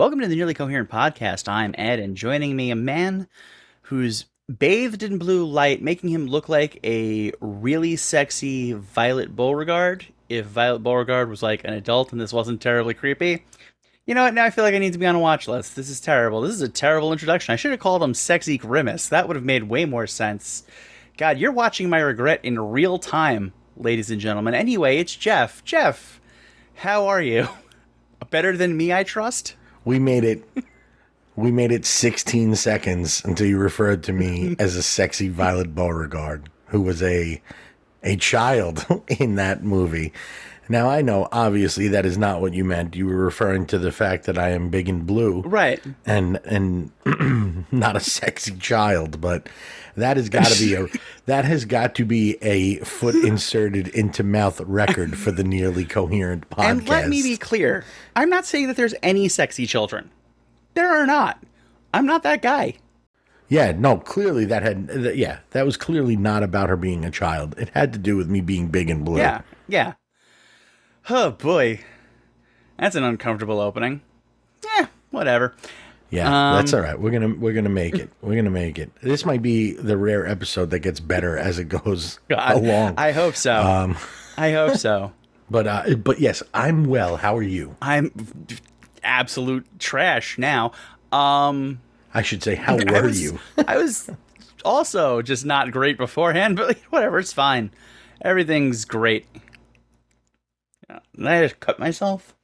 Welcome to the Nearly Coherent Podcast. I'm Ed, and joining me, a man who's bathed in blue light, making him look like a really sexy Violet Beauregarde. If Violet Beauregarde was like an adult and this wasn't terribly creepy. You know what? Now I feel like I need to be on a watch list. This is terrible. This is a terrible introduction. I should have called him Sexy Grimace. That would have made way more sense. God, you're watching my regret in real time, ladies and gentlemen. Anyway, it's Jeff. Jeff, how are you? Better than me, I trust? We made it. We made it 16 seconds until you referred to me as a sexy Violet Beauregarde, who was a a child in that movie. Now I know, obviously, that is not what you meant. You were referring to the fact that I am big and blue, Right. and and not a sexy child. But that has got to be a that has got to be a foot inserted into mouth record for the nearly coherent podcast. And let me be clear I'm not saying that there's any sexy children. There are not. I'm not that guy. Yeah, no, clearly that had, th- yeah, that was clearly not about her being a child. It had to do with me being big and blue. Yeah, yeah. Oh boy. That's an uncomfortable opening. Yeah, whatever. Yeah, that's Um, all right. We're gonna we're gonna make it. We're gonna make it. This might be the rare episode that gets better as it goes God, along. I hope so. Um, I hope so. but uh, but yes, I'm well. How are you? I'm absolute trash now. Um I should say, how were was- you? I was also just not great beforehand, but whatever, it's fine. Everything's great. Did I just cut myself?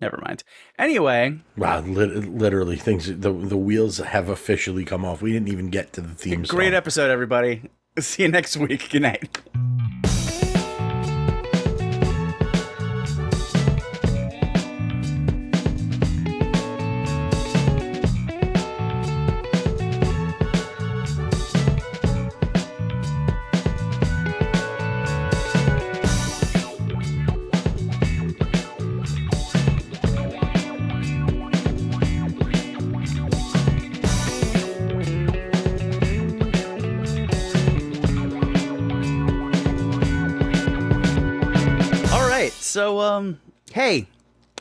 Never mind. Anyway, Wow, lit- literally, things the the wheels have officially come off. We didn't even get to the theme song. great episode, everybody. See you next week. Good night.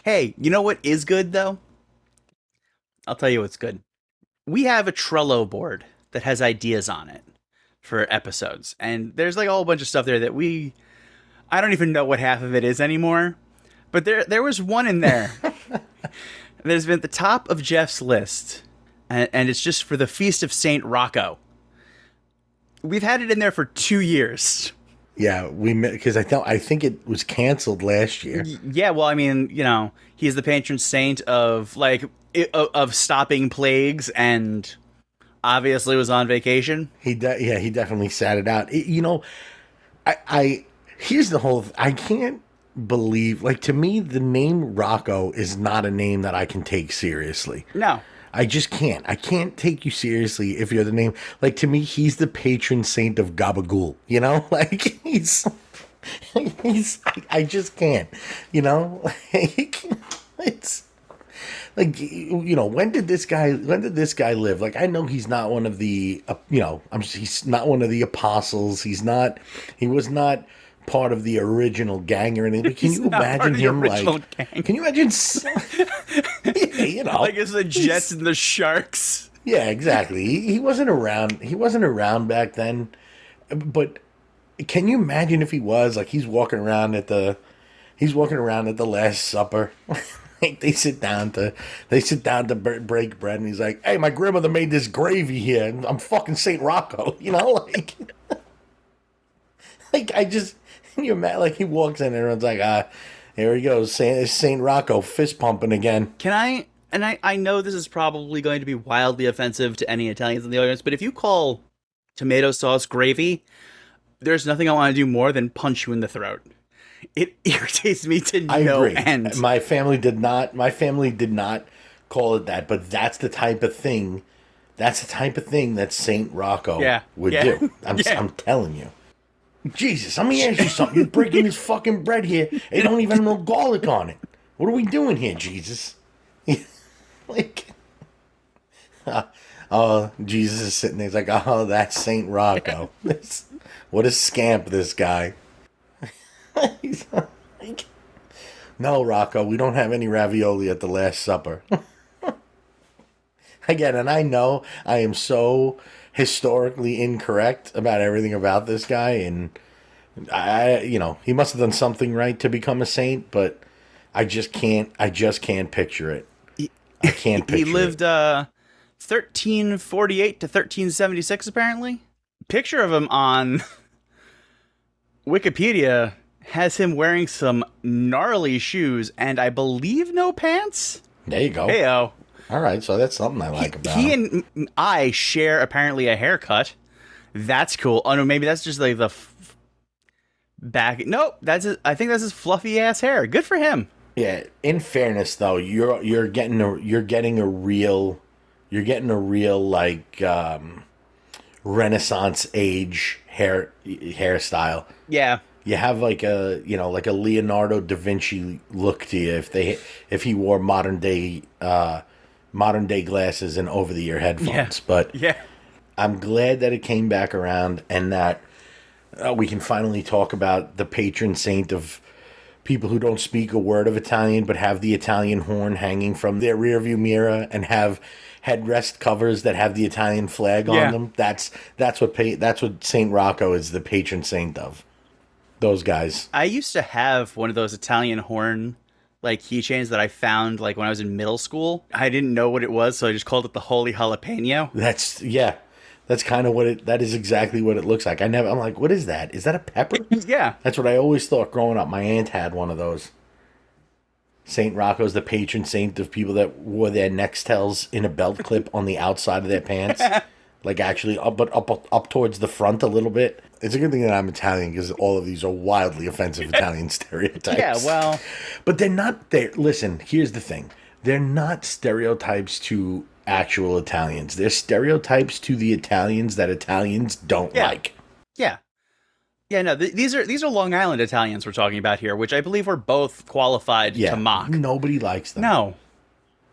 Hey, you know what is good though? I'll tell you what's good. We have a Trello board that has ideas on it for episodes, and there's like a whole bunch of stuff there that we, I don't even know what half of it is anymore, but there there was one in there. There's been at the top of Jeff's list, and, and it's just for the Feast of Saint Rocco. We've had it in there for two years. Yeah, we because I thought I think it was canceled last year. Yeah, well, I mean, you know, he's the patron saint of like of, stopping plagues, and obviously was on vacation. He de- yeah, he definitely sat it out. It- you know, I I here's the whole I can't believe like to me the name Rocco is not a name that I can take seriously. No, I just can't. I can't take you seriously if you're the name. Like to me, he's the patron saint of Gabagool. You know, like he's he's. I, just can't. You know, like it's like you know when did this guy when did this guy live like i know he's not one of the uh, you know i'm he's not one of the apostles he's not he was not part of the original gang or anything but can He's you imagine him like gang. can you imagine yeah, you know like it's the Jets and the Sharks. yeah, exactly. He, he wasn't around. He wasn't around back then. But can you imagine if he was like he's walking around at the he's walking around at the Last Supper. like they sit down to they sit down to break bread, and he's like, "Hey, my grandmother made this gravy here, and I'm fucking Saint Rocco." You know, like, like I just you imagine like he walks in and everyone's like, "Ah, here he goes, Saint Saint Rocco fist pumping again." Can I? And I, I know this is probably going to be wildly offensive to any Italians in the audience, but if you call tomato sauce gravy, there's nothing I want to do more than punch you in the throat. It irritates me to I no agree. end. My family did not. My family did not call it that, but that's the type of thing. That's the type of thing that Saint Rocco Yeah, would yeah, do. I'm, yeah. I'm telling you. Jesus, let me ask you something. You're breaking this fucking bread here. It don't even have no garlic on it. What are we doing here, Jesus? like, oh, Jesus is sitting there. He's like, oh, that's Saint Rocco. This- what a scamp, this guy. He's like, No, Rocco, we don't have any ravioli at the Last Supper. Again, and I know I am so historically incorrect about everything about this guy, and I, you know, he must have done something right to become a saint, but I just can't, I just can't picture it. I can't picture it. he lived it. uh 1348 to 1376 apparently. Picture of him on Wikipedia has him wearing some gnarly shoes and I believe no pants. There you go. Heyo. All right, so that's something I like about He him. and I share apparently a haircut. That's cool. Oh no, maybe that's just like the f- back. Nope, that's his, I think that's his fluffy ass hair. Good for him. Yeah. In fairness, though, you're you're getting a you're getting a real you're getting a real like um, Renaissance age hair hairstyle. Yeah. You have like a you know like a Leonardo da Vinci look to you if they if he wore modern day uh, modern day glasses and over the ear headphones. Yeah. But Yeah. I'm glad that it came back around and that uh, we can finally talk about the patron saint of people who don't speak a word of Italian but have the Italian horn hanging from their rearview mirror and have headrest covers that have the Italian flag Yeah. on them. That's that's what pa- that's what Saint Rocco is the patron saint of. Those guys. I used to have one of those Italian horn like keychains that I found like when I was in middle school. I didn't know what it was, so I just called it the holy jalapeno. That's yeah. That's kind of what it that is exactly what it looks like. I never I'm like, what is that? Is that a pepper? Yeah. That's what I always thought growing up. My aunt had one of those. Saint Rocco's the patron saint of people that wore their Nextels in a belt clip on the outside of their pants, like actually up, but up up towards the front a little bit. It's a good thing that I'm Italian because all of these are wildly offensive Italian stereotypes. Yeah, well, but they're not there. Listen, here's the thing: they're not stereotypes to actual Italians. They're stereotypes to the Italians that Italians don't Yeah. like. yeah. Yeah, no, th- these are these are Long Island Italians we're talking about here, which I believe we're both qualified Yeah, to mock. nobody likes them. No.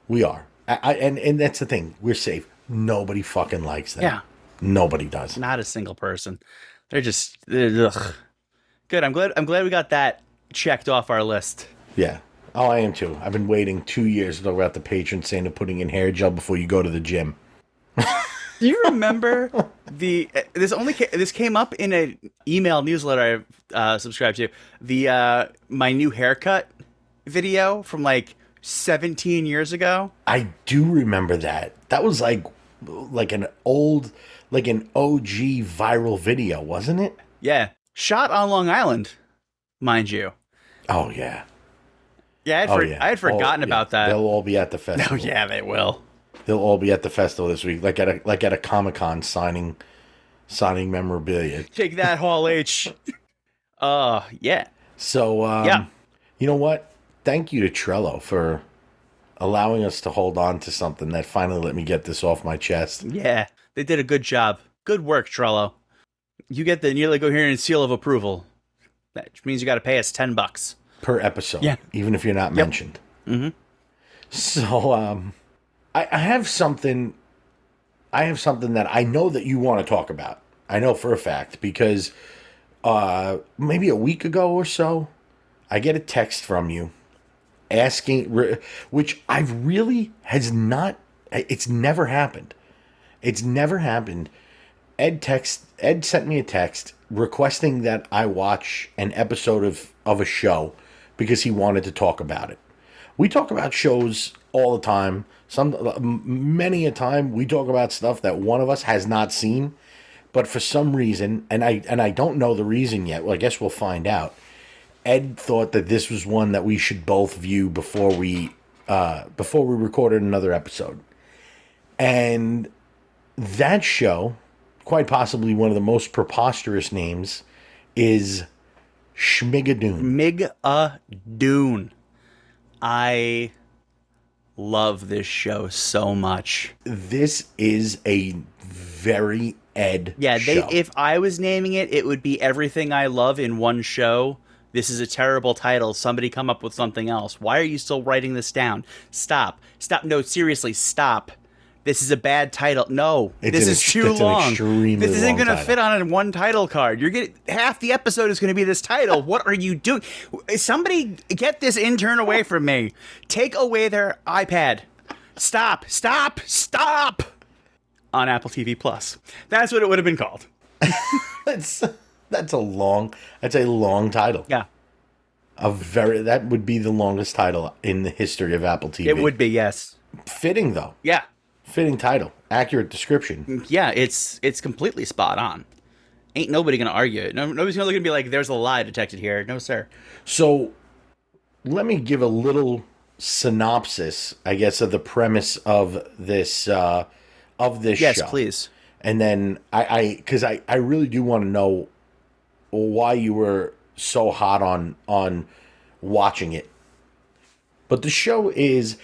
We are. I, I, and and that's the thing. We're safe. Nobody fucking likes them. Yeah. Nobody does. Not a single person. They're just they're, ugh. Good. I'm glad I'm glad we got that checked off our list. Yeah. Oh, I am too. I've been waiting two years to talk about the patron saint of putting in hair gel before you go to the gym. Do you remember the this only ca- this came up in an email newsletter I uh, subscribed to the uh, my new haircut video from like 17 years ago. I do remember that. That was like like an old like an OG viral video, wasn't it? Yeah, shot on Long Island, mind you. Oh yeah. Yeah, I had, Oh for- yeah. I had forgotten Oh, yeah. about that. They'll all be at the festival. Oh yeah, they will. They'll all be at the festival this week, like at a like at a Comic Con signing signing memorabilia. Take that, Hall H. Uh, yeah. So, um, Yeah. you know what? Thank you to Trello for allowing us to hold on to something that finally let me get this off my chest. Yeah, they did a good job. Good work, Trello. You get the nearly coherent seal of approval. That means you got to pay us 10 bucks. per episode, Yeah. even if you're not mentioned. Mhm. So, um, I, I have something. I have something that I know that you want to talk about. I know for a fact because uh, maybe a week ago or so, I get a text from you asking, which I've really has not. It's never happened. It's never happened. Ed text Ed sent me a text requesting that I watch an episode of of a show because he wanted to talk about it. We talk about shows all the time. Some many a time we talk about stuff that one of us has not seen, but for some reason, and I and I don't know the reason yet. Well, I guess we'll find out. Ed thought that this was one that we should both view before we uh, before we recorded another episode, and that show, quite possibly one of the most preposterous names, is Schmigadoon. Dune. I love this show so much. This is a very Ed. Yeah, they show. if I was naming it, it would be everything I love in one show. This is a terrible title. Somebody come up with something else. Why are you still writing this down? Stop. Stop. No, seriously, stop. this is a bad title. No, It's this an is too it's long. This isn't going to fit on a one title card. You're getting half the episode is going to be this title. what are you doing? Somebody get this intern away from me. Take away their iPad. Stop! Stop! Stop! On Apple TV Plus. That's what it would have been called. That's that's a long. That's a long title. Yeah, A very that would be the longest title in the history of Apple TV. it would be. Yes. fitting though. Yeah. Fitting title, accurate description. Yeah. It's it's completely spot on. Ain't nobody gonna argue it. No, nobody's gonna look and be like, "There's a lie detected here." No, sir. So, let me give a little synopsis, I guess, of the premise of this uh, of this Yes, show. please. And then I, I, because I, I really do want to know why you were so hot on on watching it. But the show is,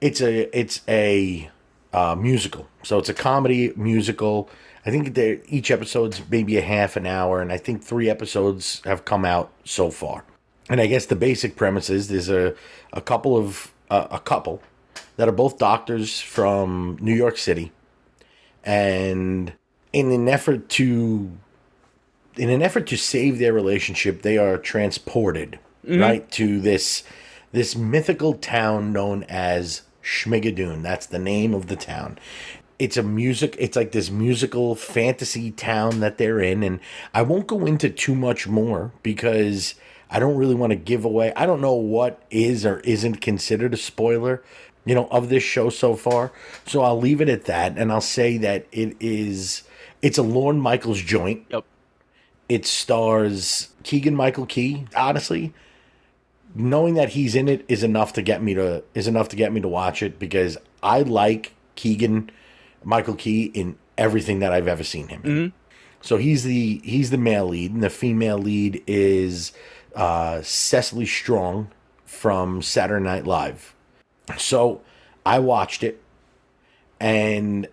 it's a it's a uh, musical, so it's a comedy musical. I think that each episode's maybe a half an hour, and I think three episodes have come out so far. And I guess the basic premise is there's a a couple of uh, a couple that are both doctors from New York City and in an effort to in an effort to save their relationship they are transported mm-hmm. right to this this mythical town known as Schmigadoon. That's the name of the town. It's a music it's like this musical fantasy town that they're in and I won't go into too much more because I don't really want to give away I don't know what is or isn't considered a spoiler you know of this show so far. So I'll leave it at that and I'll say that it is it's a Lorne Michaels joint. Yep. It stars Keegan Michael Key. Honestly, knowing that he's in it is enough to get me to is enough to get me to watch it because I like Keegan Michael Key in everything that I've ever seen him. in. So he's the he's the male lead, and the female lead is uh, Cecily Strong from Saturday Night Live. So I watched it, and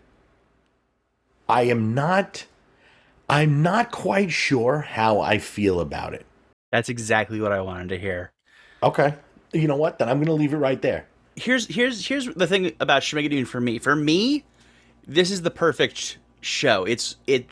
I am not. I'm not quite sure how I feel about it. That's exactly what I wanted to hear. Okay. You know what? Then I'm going to leave it right there. Here's here's here's the thing about Schmigadoon for me. For me, this is the perfect show. It's it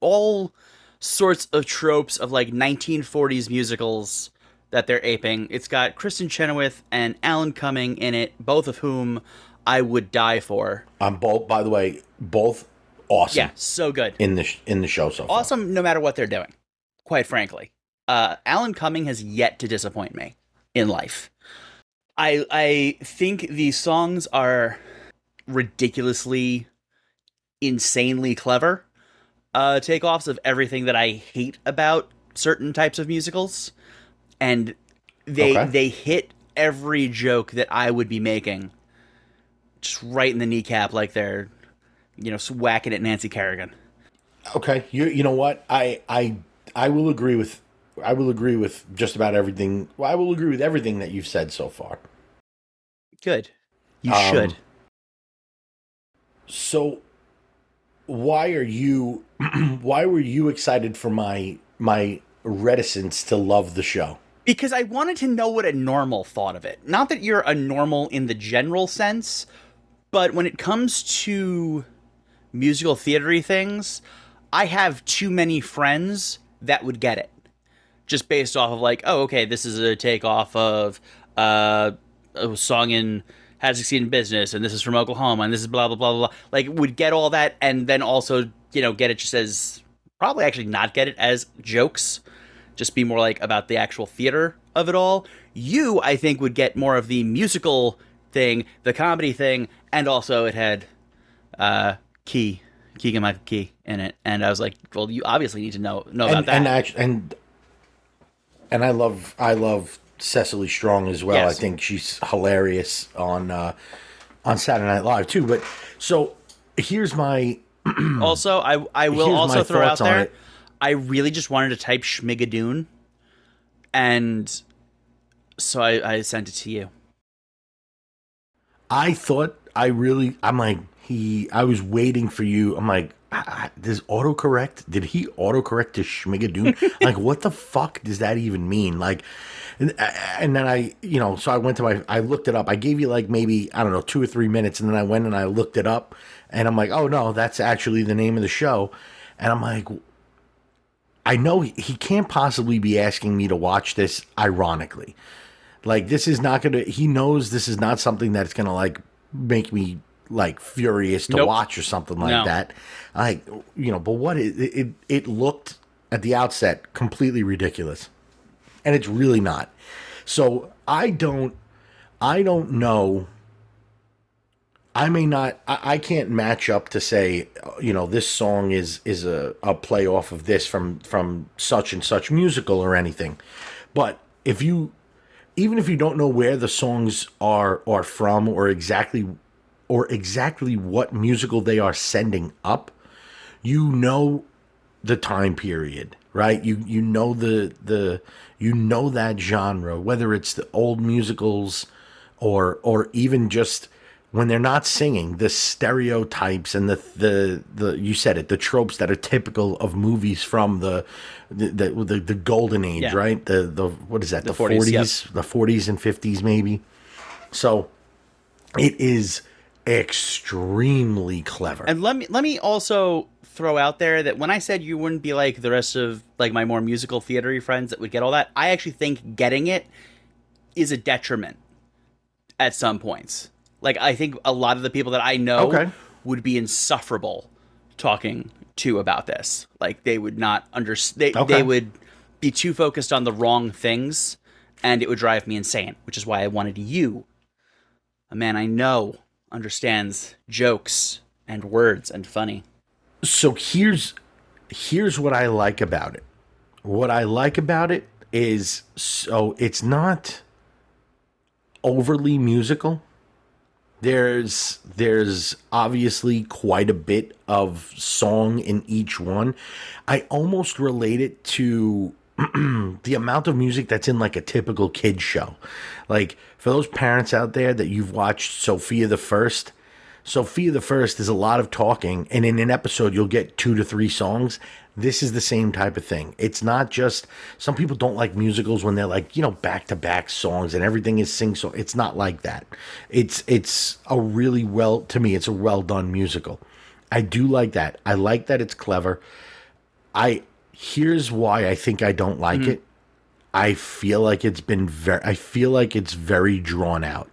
all sorts of tropes of like 1940s musicals that they're aping. It's got Kristin Chenoweth and Alan Cumming in it, both of whom I would die for. I'm both, by the way, both awesome Yeah, so good. in the sh- in the show so far. Awesome no matter what they're doing. Quite frankly. Uh Alan Cumming has yet to disappoint me in life. I I think these songs are ridiculously insanely clever uh takeoffs of everything that I hate about certain types of musicals and they Okay. they hit every joke that I would be making just right in the kneecap like they're you know whacking at Nancy Kerrigan. Okay. You you know what? I I I will agree with I will agree with just about everything. Well, I will agree with everything that you've said so far. Good. You Um, should. So why are you why were you excited for my my reticence to love the show? Because I wanted to know what a normal thought of it. Not that you're a normal in the general sense, but when it comes to musical theatery things, I have too many friends that would get it. Just based off of like, oh, okay, this is a takeoff of uh, a song in How to Succeed in Business, and this is from Oklahoma, and this is blah blah blah. blah. Like, would get all that, and then also, you know, get it just as probably actually not get it as jokes just be more like about the actual theater of it all. You, I think, would get more of the musical thing, the comedy thing, and also it had uh, Key, Keegan Michael Key in it. And I was like, well, you obviously need to know know about and that. and act- and and I love I love Cecily Strong as well. Yes. I think she's hilarious on uh, on Saturday Night Live too. But so here's my also, I I will also throw out there, it. I really just wanted to type Schmigadoon, and so I, I sent it to you. I thought I really I'm like he I was waiting for you. I'm like, "Ah, does autocorrect? Did he autocorrect to Schmigadoon? like, what the fuck does that even mean? Like, and, and then I, you know, so I went to my, I looked it up. I gave you like maybe I don't know two or three minutes, and then I went and I looked it up, and I'm like, oh no, that's actually the name of the show, and I'm like. I know he he can't possibly be asking me to watch this ironically. Like this is not gonna. He knows this is not something that's gonna like make me like furious to Nope. watch or something like No. that. Like you know, but what it, it it looked at the outset completely ridiculous, and it's really not. So I don't I don't know. I may not. I, I can't match up to say, you know, this song is is a, a play off of this from from such and such musical or anything. But if you, even if you don't know where the songs are are from or exactly or exactly what musical they are sending up, you know the time period, right? You you know the the you know that genre, whether it's the old musicals or or even just when they're not singing, the stereotypes and the the the you said it, the tropes that are typical of movies from the the the, the, the golden age, Yeah. right? The the what is that? The 40s, forties, yep. the forties and fifties, maybe. So it is extremely clever. And let me let me also throw out there that when I said you wouldn't be like the rest of like my more musical theatery friends that would get all that, I actually think getting it is a detriment at some points. Like I think a lot of the people that I know Okay. would be insufferable talking to about this. Like they would not understand. they Okay. they would be too focused on the wrong things and it would drive me insane, which is why I wanted you, a man I know understands jokes and words and funny. so here's here's what I like about it. What I like about it is so it's not overly musical. There's there's obviously quite a bit of song in each one. I almost relate it to the amount of music that's in like a typical kid show. Like for those parents out there that you've watched Sofia the First, Sofia the First is a lot of talking, and in an episode you'll get two to three songs. This is the same type of thing. It's not just some people don't like musicals when they're like you know back to back songs and everything is sing song. It's not like that. It's it's a really well to me. It's a well done musical. I do like that. I like that it's clever. I here's why I think I don't like mm. it. I feel like it's been very I feel like it's very drawn out.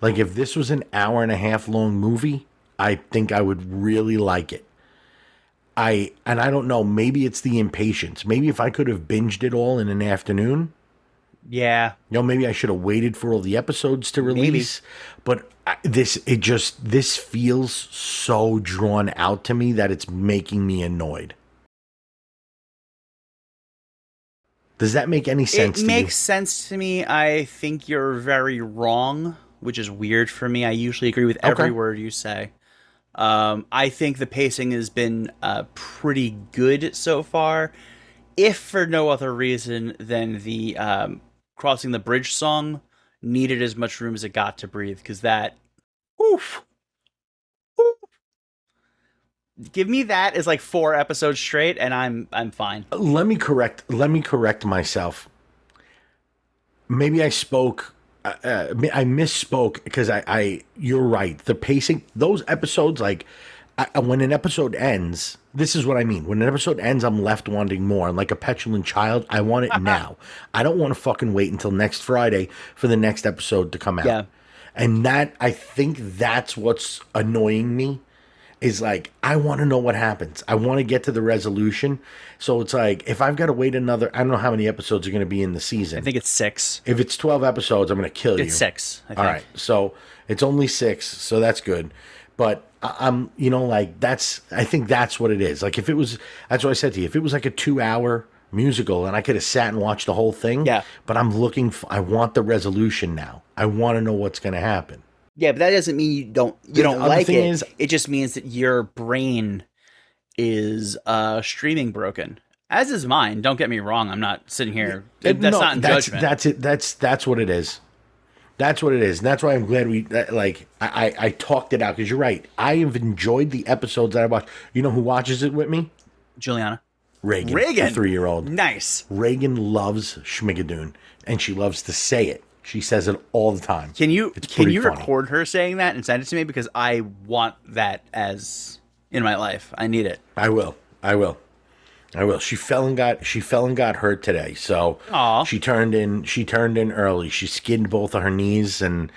Like if this was an hour and a half long movie, I think I would really like it. I and I don't know, maybe it's the impatience. Maybe if I could have binged it all in an afternoon, Yeah. you know, maybe I should have waited for all the episodes to release. But I, this it just this feels so drawn out to me that it's making me annoyed. Does that make any sense it makes sense to me. I think you're very wrong, which is weird for me. I usually agree with every Okay. word you say. Um, I think the pacing has been uh, pretty good so far, if for no other reason than the um, crossing the bridge song needed as much room as it got to breathe because that oof. Give me that as like four episodes straight and i'm i'm fine? Let me correct let me correct myself. Maybe I spoke uh, uh, I misspoke because I, I you're right. The pacing those episodes like I, when an episode ends, this is what I mean. When an episode ends, I'm left wanting more. And like a petulant child, I want it now. I don't want to fucking wait until next Friday for the next episode to come out. Yeah. And that I think that's what's annoying me is like I want to know what happens. I want to get to the resolution. So it's like if I've got to wait another I don't know how many episodes are going to be in the season. i think it's six if it's 12 episodes, I'm going to kill you. it's six I think. All right. So it's only 6, so that's good. But I'm, you know, like that's I think that's what it is. Like if it was that's what I said to you. If it was like a 2-hour musical and I could have sat and watched the whole thing, Yeah. but I'm looking I want the resolution now. I want to know what's going to happen. Yeah, but that doesn't mean you don't you don't like it. is- it just means that your brain is uh streaming broken. As is mine. Don't get me wrong. I'm not sitting here. Uh, that's no, not in that's, judgment. That's it. That's that's what it is. That's what it is. And that's why I'm glad we that, like I, I I talked it out because you're right. I have enjoyed the episodes that I watched. You know who watches it with me? Juliana. Reagan, Reagan. three year old. Nice. Reagan loves Schmigadoon, and she loves to say it. She says it all the time. Can you It's can you funny. record her saying that and send it to me because I want that as in my life. I need it. I will. I will. I will. She fell and got she fell and got hurt today. So Aw. she turned in she turned in early. She skinned both of her knees and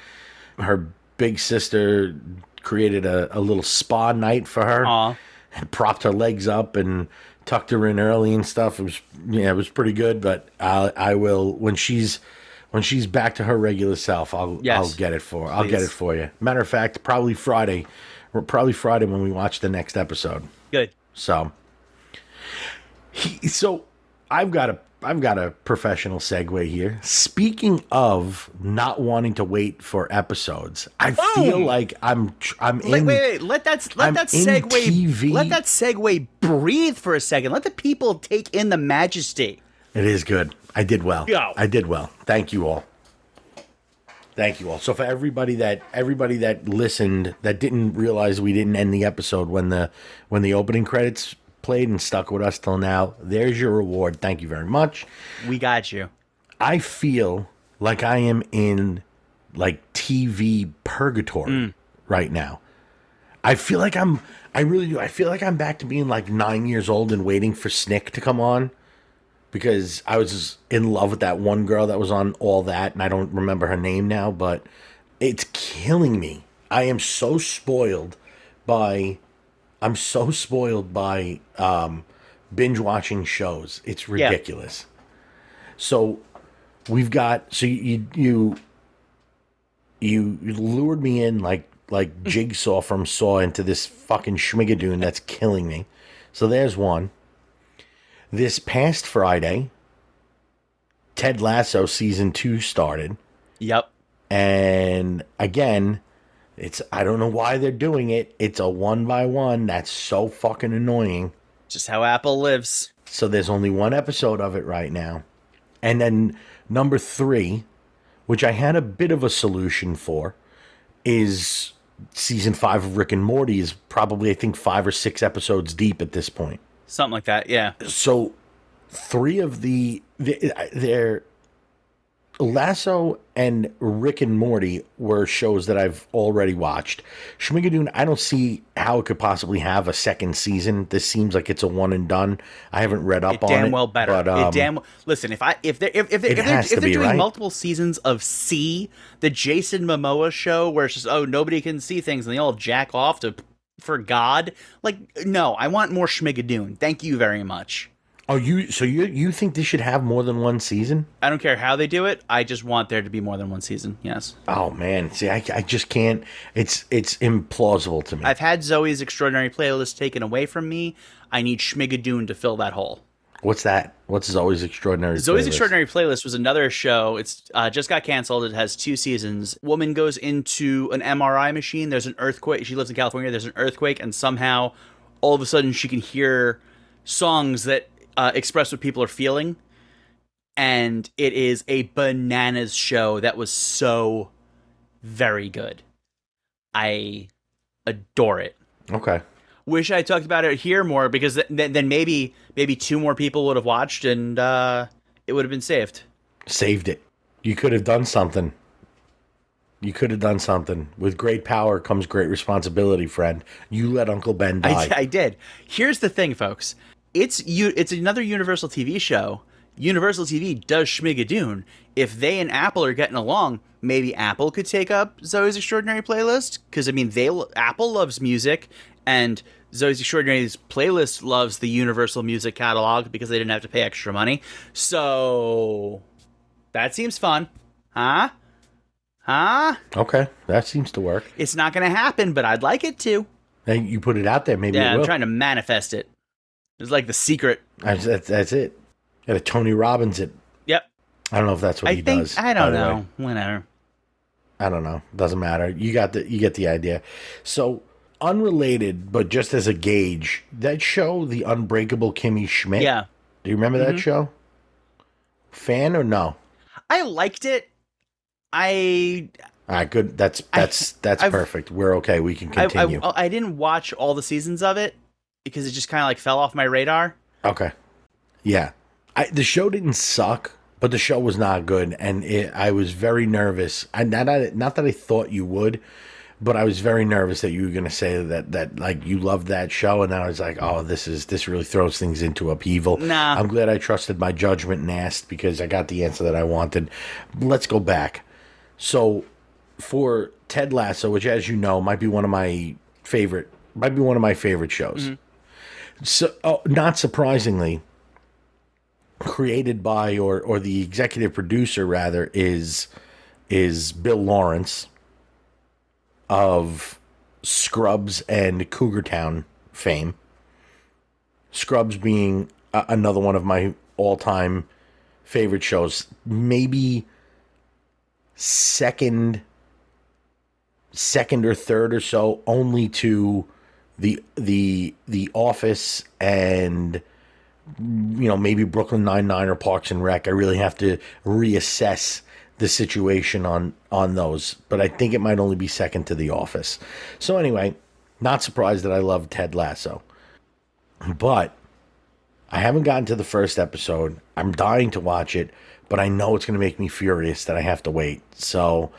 her big sister created a, a little spa night for her. Aw. And propped her legs up and tucked her in early and stuff. It was yeah, it was pretty good, but I I will when she's when she's back to her regular self, I'll Yes. I'll get it for I'll get it for you. Matter of fact, probably Friday. Probably Friday when we watch the next episode. Good. So, he, so I've got a I've got a professional segue here. Speaking of not wanting to wait for episodes, I feel like I'm I'm Wait, in. wait, wait. Let that let I'm that segue TV. let that segue breathe for a second. Let the people take in the majesty. It is good. I did well. Go. I did well. Thank you all. Thank you all. So for everybody that everybody that listened that didn't realize we didn't end the episode when the when the opening credits played and stuck with us till now, there's your reward. Thank you very much. We got you. I feel like I am in like TV purgatory mm. right now. I feel like I'm I really do. I feel like I'm back to being like 9 years old and waiting for Snick to come on because I was in love with that one girl that was on all that and I don't remember her name now, but it's killing me. I am so spoiled by I'm so spoiled by um binge watching shows. It's Yeah. ridiculous. So we've got so you you you, you lured me in like like jigsaw from Saw into this fucking schmigadoon that's killing me. So there's one. This past Friday, Ted Lasso season two started, Yep. and again, it's I don't know why they're doing it. It's a one by one. That's so fucking annoying. Just how Apple lives. So there's only one episode of it right now. And then number three, which I had a bit of a solution for, is season five of Rick and Morty is probably I think five or six episodes deep at this point. Something like that. Yeah. So three of the the- they're Lasso and Rick and Morty were shows that I've already watched. Schmigadoon, I don't see how it could possibly have a second season. This seems like it's a one and done. I haven't read up on It on damn it. well better. But, um, it damn listen. If I if they if if, if they're, if they're be, doing right? multiple seasons of See, the Jason Momoa show, where it's just oh nobody can see things and they all jack off to for God. Like no, I want more Schmigadoon. Thank you very much. Oh, you so you you think this should have more than one season? I don't care how they do it. I just want there to be more than one season. Yes. Oh man, see, I, I just can't. It's it's implausible to me. I've had Zoey's extraordinary playlist taken away from me. I need Schmigadoon to fill that hole. What's that? What's Zoey's extraordinary? Zoey's Playlist? Extraordinary Playlist was another show. It's uh, just got canceled. It has two seasons. Woman goes into an MRI machine. There's an earthquake. She lives in California. There's an earthquake, and somehow, all of a sudden, she can hear songs that uh, express what people are feeling. And it is a bananas show that was so very good. I adore it Okay. Wish I talked about it here more because th- th- then maybe maybe two more people would have watched and uh, it would have been saved. Saved it. You could have done something. You could have done something. With great power comes great responsibility, friend. You let Uncle Ben die. I, I did. Here's the thing, folks. It's you. It's another Universal TV show. Universal TV does Schmigadoon. If they and Apple are getting along, maybe Apple could take up Zoey's Extraordinary Playlist. Because I mean, they Apple loves music, and Zoey's Extraordinary's playlist loves the Universal Music catalog because they didn't have to pay extra money. So that seems fun, huh? Huh? okay, that seems to work. It's not going to happen, but I'd like it to. And you put it out there, maybe Yeah, I'm trying to manifest it. It's like the secret. That's, that's, that's it. Got a Tony Robbins it. Yep. I don't know if that's what I he think does. I don't know. Whatever. I don't know. Doesn't matter. You got the you get the idea. So unrelated, but just as a gauge, that show, The Unbreakable Kimmy Schmidt. Yeah. Do you remember Mm-hmm. that show? Fan or no? I liked it. I All right, good. That's that's that's I've- perfect. We're okay. We can I, I continue. I didn't watch all the seasons of it because it just kind of like fell off my radar. okay. Yeah. I, the show didn't suck, but the show was not good, and it, I was very nervous. I not not that I thought you would, but I was very nervous that you were going to say that that like you loved that show, and I was like, oh, this is this really throws things into upheaval. Nah. I'm glad I trusted my judgment and asked because I got the answer that I wanted. Let's go back. So for Ted Lasso, which as you know might be one of my favorite, might be one of my favorite shows. Mm-hmm. So, oh, not surprisingly, created by or or the executive producer rather is is Bill Lawrence of Scrubs and Cougar Town fame. Scrubs being a- another one of my all-time favorite shows, maybe second second or third or so only to the the the office and you know maybe Brooklyn Nine Nine or Parks and Rec. I really have to reassess the situation on on those, but I think it might only be second to The Office. So anyway, not surprised that I love Ted Lasso, but I haven't gotten to the first episode. I'm dying to watch it, but I know it's going to make me furious that I have to wait. So,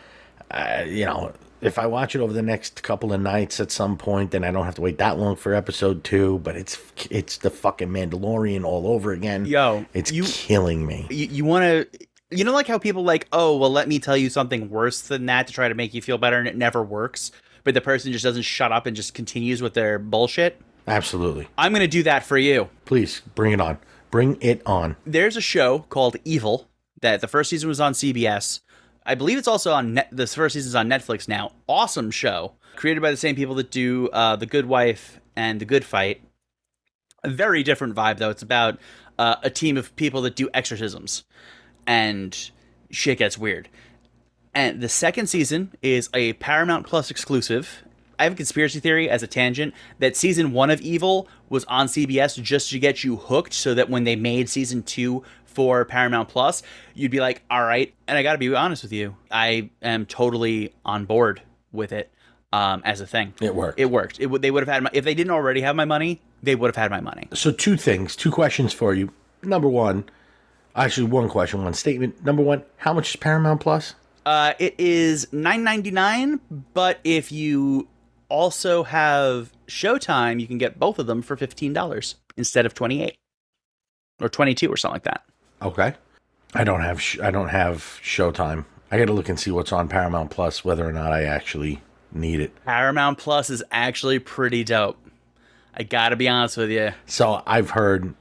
uh, you know, if I watch it over the next couple of nights at some point, then I don't have to wait that long for episode two. But it's it's the fucking Mandalorian all over again. Yo, it's you- killing me. You, you want to, you know, like how people like, oh, well, let me tell you something worse than that to try to make you feel better, and it never works. But the person just doesn't shut up and just continues with their bullshit. Absolutely. I'm gonna do that for you. Please bring it on. Bring it on. there's a show called Evil that the first season was on CBS. I believe it's also on net. The first season's on Netflix now. Awesome show, created by the same people that do uh, The Good Wife and The Good Fight. A very different vibe though. It's about uh, a team of people that do exorcisms, and shit gets weird. And the second season is a Paramount Plus exclusive. I have a conspiracy theory as a tangent that season one of Evil was on CBS just to get you hooked so that when they made season two for Paramount Plus, you'd be like, all right. And I got to be honest with you, I am totally on board with it um, as a thing. It worked. It worked. It would. They would have had my, if they didn't already have my money, they would have had my money. So two things, two questions for you. Number one, actually one question, one statement. Number one, how much is Paramount Plus? Uh, it is nine ninety nine, but if you also have Showtime, you can get both of them for fifteen dollars instead of twenty eight or twenty two or something like that. Okay. I don't have sh- I don't have Showtime. I got to look and see what's on Paramount Plus, whether or not I actually need it. Paramount Plus is actually pretty dope. I gotta be honest with you. So I've heard.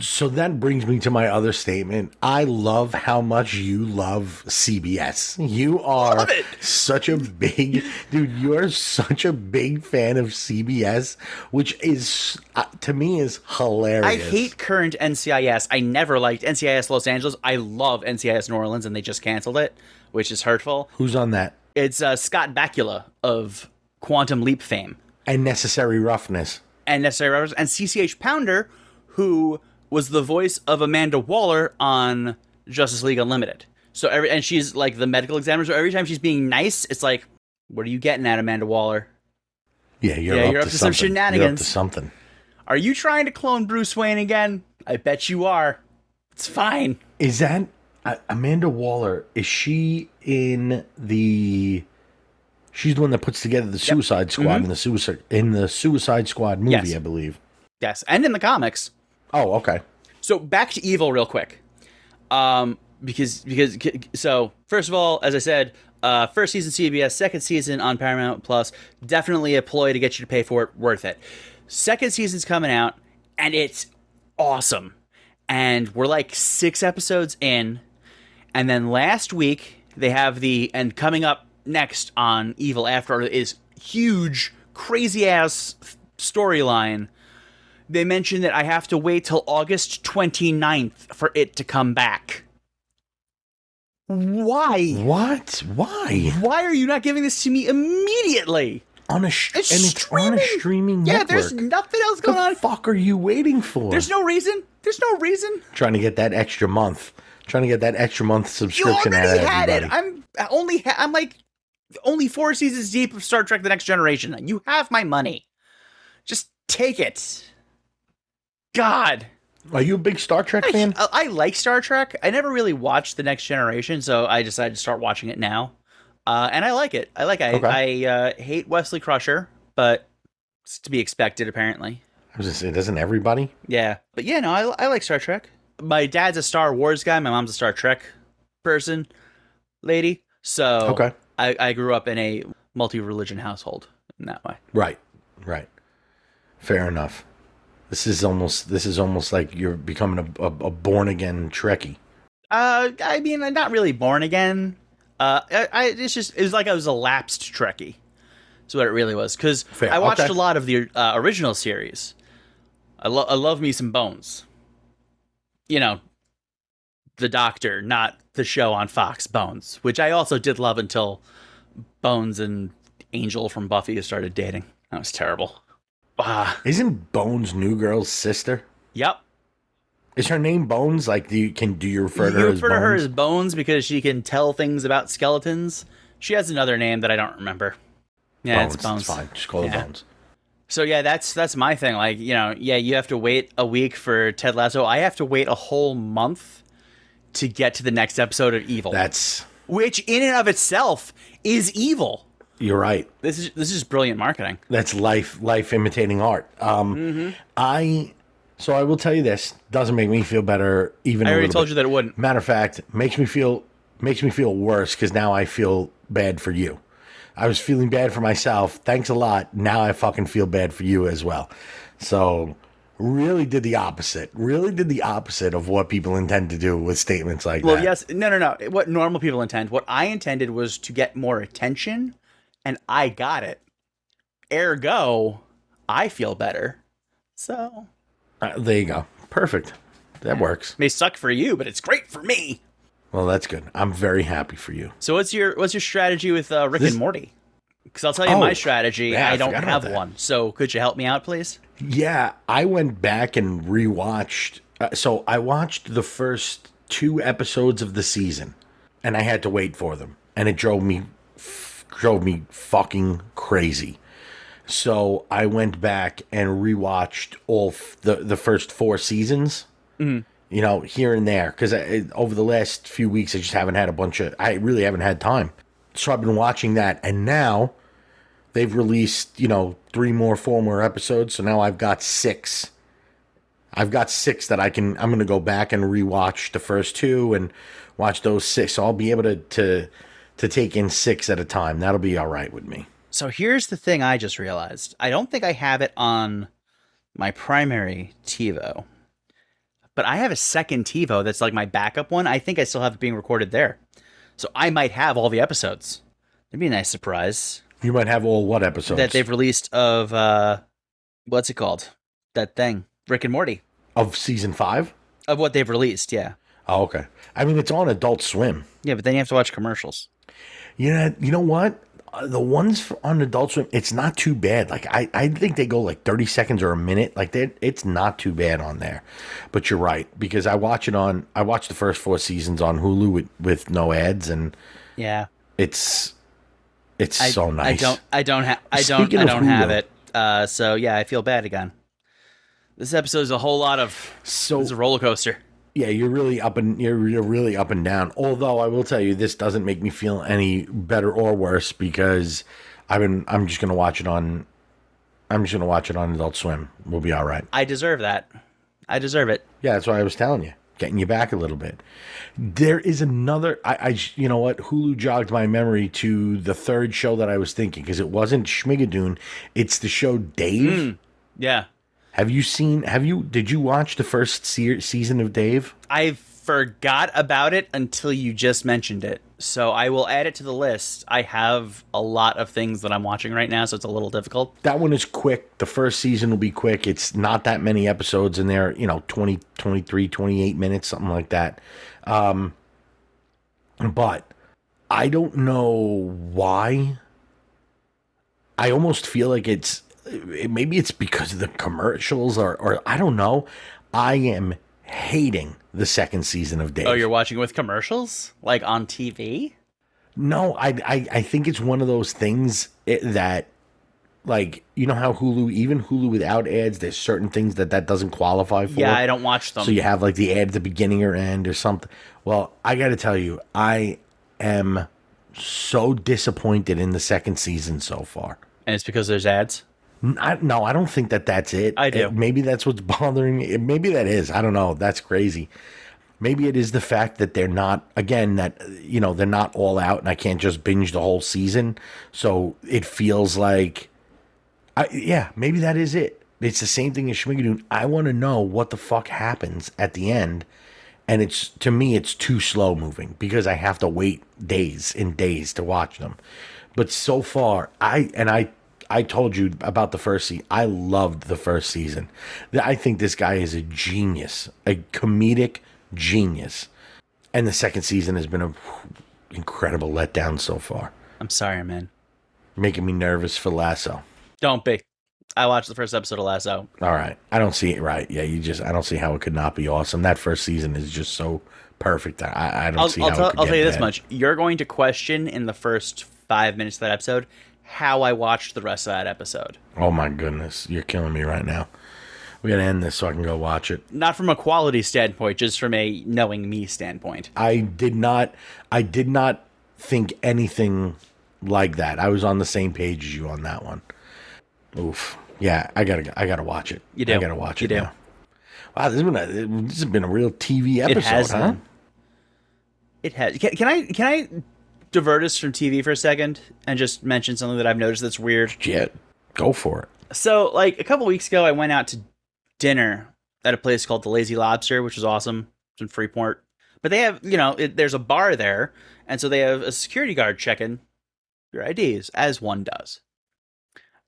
So that brings me to my other statement. I love how much you love CBS. You are such a big dude. You are such a big fan of CBS, which is uh, to me is hilarious. I hate current NCIS. I never liked NCIS Los Angeles. I love NCIS New Orleans, and they just canceled it, which is hurtful. who's on that It's uh, Scott Bakula of Quantum Leap fame. and necessary roughness. and necessary robbers, and CCH Pounder, who was the voice of Amanda Waller on Justice League Unlimited. So every and she's like the medical examiner. So every time she's being nice, it's like, what are you getting at, Amanda Waller? Yeah, you're, Yeah, up, you're to up to some something. You're up to something. Are you trying to clone Bruce Wayne again? I bet you are. It's fine. Is that uh, Amanda Waller? Is she in the? She's the one that puts together the Suicide Squad in the suicide in the Suicide Squad movie, Mm-hmm. Yes. I believe. Yes, and in the comics. Oh, okay. So back to evil real quick. Um because because so first of all, as I said, uh first season CBS, second season on Paramount Plus, definitely a ploy to get you to pay for it, worth it. Second season's coming out and it's awesome. And we're like 6 episodes in and then last week they have the and coming up next on Evil After is huge crazy ass storyline they mentioned that I have to wait till August 29th for it to come back. Why? What? Why? Why are you not giving this to me immediately? On a sh- It's and it's on a streaming. streaming Yeah, network. there's nothing else the going on. What the fuck are you waiting for? There's no reason. There's no reason. trying to get that extra month. Trying to get that extra month You subscription out already had it. I'm only ha- I'm like only four seasons deep of Star Trek: The Next Generation. You have my money. Just take it. God. Are you a big Star Trek fan? I, I like Star Trek. I never really watched The Next Generation, so I decided to start watching it now. Uh, and I like it. I like it. Okay. I, I uh, hate Wesley Crusher, but it's to be expected, apparently. I was gonna say, doesn't everybody? Yeah. But yeah, no, I, I like Star Trek. My dad's a Star Wars guy. My mom's a Star Trek person, lady. So Okay. I, I grew up in a multi religion household in that way. Right. Right. Fair enough. This is almost this is almost like you're becoming a, a, a born again Trekkie. Uh, I mean, I'm not really born again. Uh, I, I it's just it was like I was a lapsed Trekkie. That's what it really was. Because I watched okay. a lot of the uh, original series. I, lo- I love me some Bones. You know, the Doctor, not the show on Fox, Bones, which I also did love until Bones and Angel from Buffy started dating. That was terrible. Ah, Isn't Bones New Girl's sister? yep. Is her name Bones? Like, do you can do you refer to you her as refer to her Bones? as Bones because she can tell things about skeletons. She has another name that I don't remember. Yeah, Bones. it's Bones. It's fine. Just call her Bones. So yeah, that's that's my thing. Like you know, yeah, you have to wait a week for Ted Lasso. I have to wait a whole month to get to the next episode of Evil, That's which in and of itself is evil. You're right. This is this is brilliant marketing. That's life life imitating art. Um Mm-hmm. I so I will tell you this, doesn't make me feel better even I already told bit. you that it wouldn't. Matter of fact, makes me feel makes me feel worse because now I feel bad for you. I was feeling bad for myself. Thanks a lot. Now I fucking feel bad for you as well. So really did the opposite. Really did the opposite of what people intend to do with statements like Well, that. yes, no, no, no. What normal people intend. What I intended was to get more attention, and I got it. Ergo, I feel better. So Uh, there you go. Perfect. That works. may suck for you, but it's great for me. Well, that's good. I'm very happy for you. So what's your what's your strategy with uh, Rick This- and Morty? Because I'll tell you Oh, my strategy. yeah, I I don't have one. So could you help me out, please? Yeah, I went back and rewatched. Uh, so I watched the first two episodes of the season, and I had to wait for them, and it drove me drove me fucking crazy. So I went back and rewatched all f- the the first four seasons. Mm-hmm. You know, here and there, because over the last few weeks, I just haven't had a bunch of. I really haven't had time. So I've been watching that, and now they've released you know three more four more episodes so now i've got six i've got six that i can i'm gonna go back and rewatch the first two and watch those six so i'll be able to to to take in six at a time that'll be all right with me So here's the thing I just realized. I don't think I have it on my primary TiVo. But I have a second TiVo that's like my backup one. I think I still have it being recorded there. So I might have all the episodes. That'd be a nice surprise you might have all what episodes that they've released of uh what's it called? That thing. Rick and Morty. of season five Of what they've released, yeah. oh okay i mean it's on adult swim Yeah, but then you have to watch commercials. You know you know what Uh, the ones on adult swim it's not too bad like i i think they go like 30 seconds or a minute like that it's not too bad on there but you're right because i watch it on i watch the first four seasons on hulu with with no ads and Yeah. it's it's I, so nice I don't I don't have I don't Speaking I don't have it. Uh so yeah, I feel bad again. This episode is a whole lot of so it's a roller coaster. Yeah you're really up and you're, you're really up and down although i will tell you this doesn't make me feel any better or worse because i've been i'm just gonna watch it on i'm just gonna watch it on adult swim we'll be all right I deserve that. I deserve it. Yeah, that's why I was telling you, getting you back a little bit. There is another. I, I you know what? Hulu jogged my memory to the third show that I was thinking because it wasn't Schmigadoon. It's the show Dave. Hmm. Yeah. Have you seen? Have you? Did you watch the first se- season of Dave? I forgot about it until you just mentioned it. So I will add it to the list. I have a lot of things that I'm watching right now, so it's a little difficult. That one is quick. The first season will be quick. It's not that many episodes in there, you know, 20, 23, 28 minutes, something like that. Um, but I don't know why. I almost feel like it's maybe it's because of the commercials or, or I don't know. I am hating the second season of Dave. Oh, you're watching with commercials? Like on TV? No, I, I I think it's one of those things it, that, like, you know how Hulu, even Hulu without ads, there's certain things that that doesn't qualify for. Yeah, I don't watch them. So you have like the ad at the beginning or end or something. Well, I got to tell you, I am so disappointed in the second season so far. and it's because there's ads. I, no, I don't think that that's it. I uh, do. It- maybe that's what's bothering me. Maybe that is. I don't know. That's crazy. Maybe it is the fact that they're not again that you know they're not all out and I can't just binge the whole season. So it feels like, I, yeah, maybe that is it. It's the same thing as Schmigadoon. I want to know what the fuck happens at the end, and it's to me it's too slow moving because I have to wait days and days to watch them. But so far, I and I I told you about the first season. I loved the first season. I think this guy is a genius, a comedic genius. And the second season has been a incredible letdown so far, I'm sorry, man. making me nervous for Lasso. Don't be. I watched the first episode of Lasso. All right, I don't see it right. Yeah, you just I don't see how it could not be awesome. That first season is just so perfect. I, I don't I'll, see I'll, how tell, it could I'll tell you this much: you're going to question in the first five minutes of that episode how I watched the rest of that episode. Oh my goodness, you're killing me right now. We gotta end this so I can go watch it. Not from a quality standpoint, just from a knowing me standpoint. I did not I did not think anything like that. I was on the same page as you on that one. Oof. Yeah, I gotta I gotta watch it. You do. I gotta watch You it do. now. Wow, this has been a this has been a real TV episode, it has huh? been. It has. Can, can I can I divert us from TV for a second and just mention something that I've noticed that's weird? Yeah, go for it. So, like a couple weeks ago, I went out to dinner at a place called the Lazy Lobster, which is awesome. It's in Freeport. But they have, you know, it, there's a bar there, and so they have a security guard checking your IDs, as one does.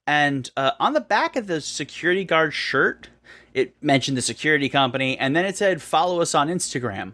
And uh, on the back of the security guard shirt, it mentioned the security company, and then it said, "Follow us on Instagram,"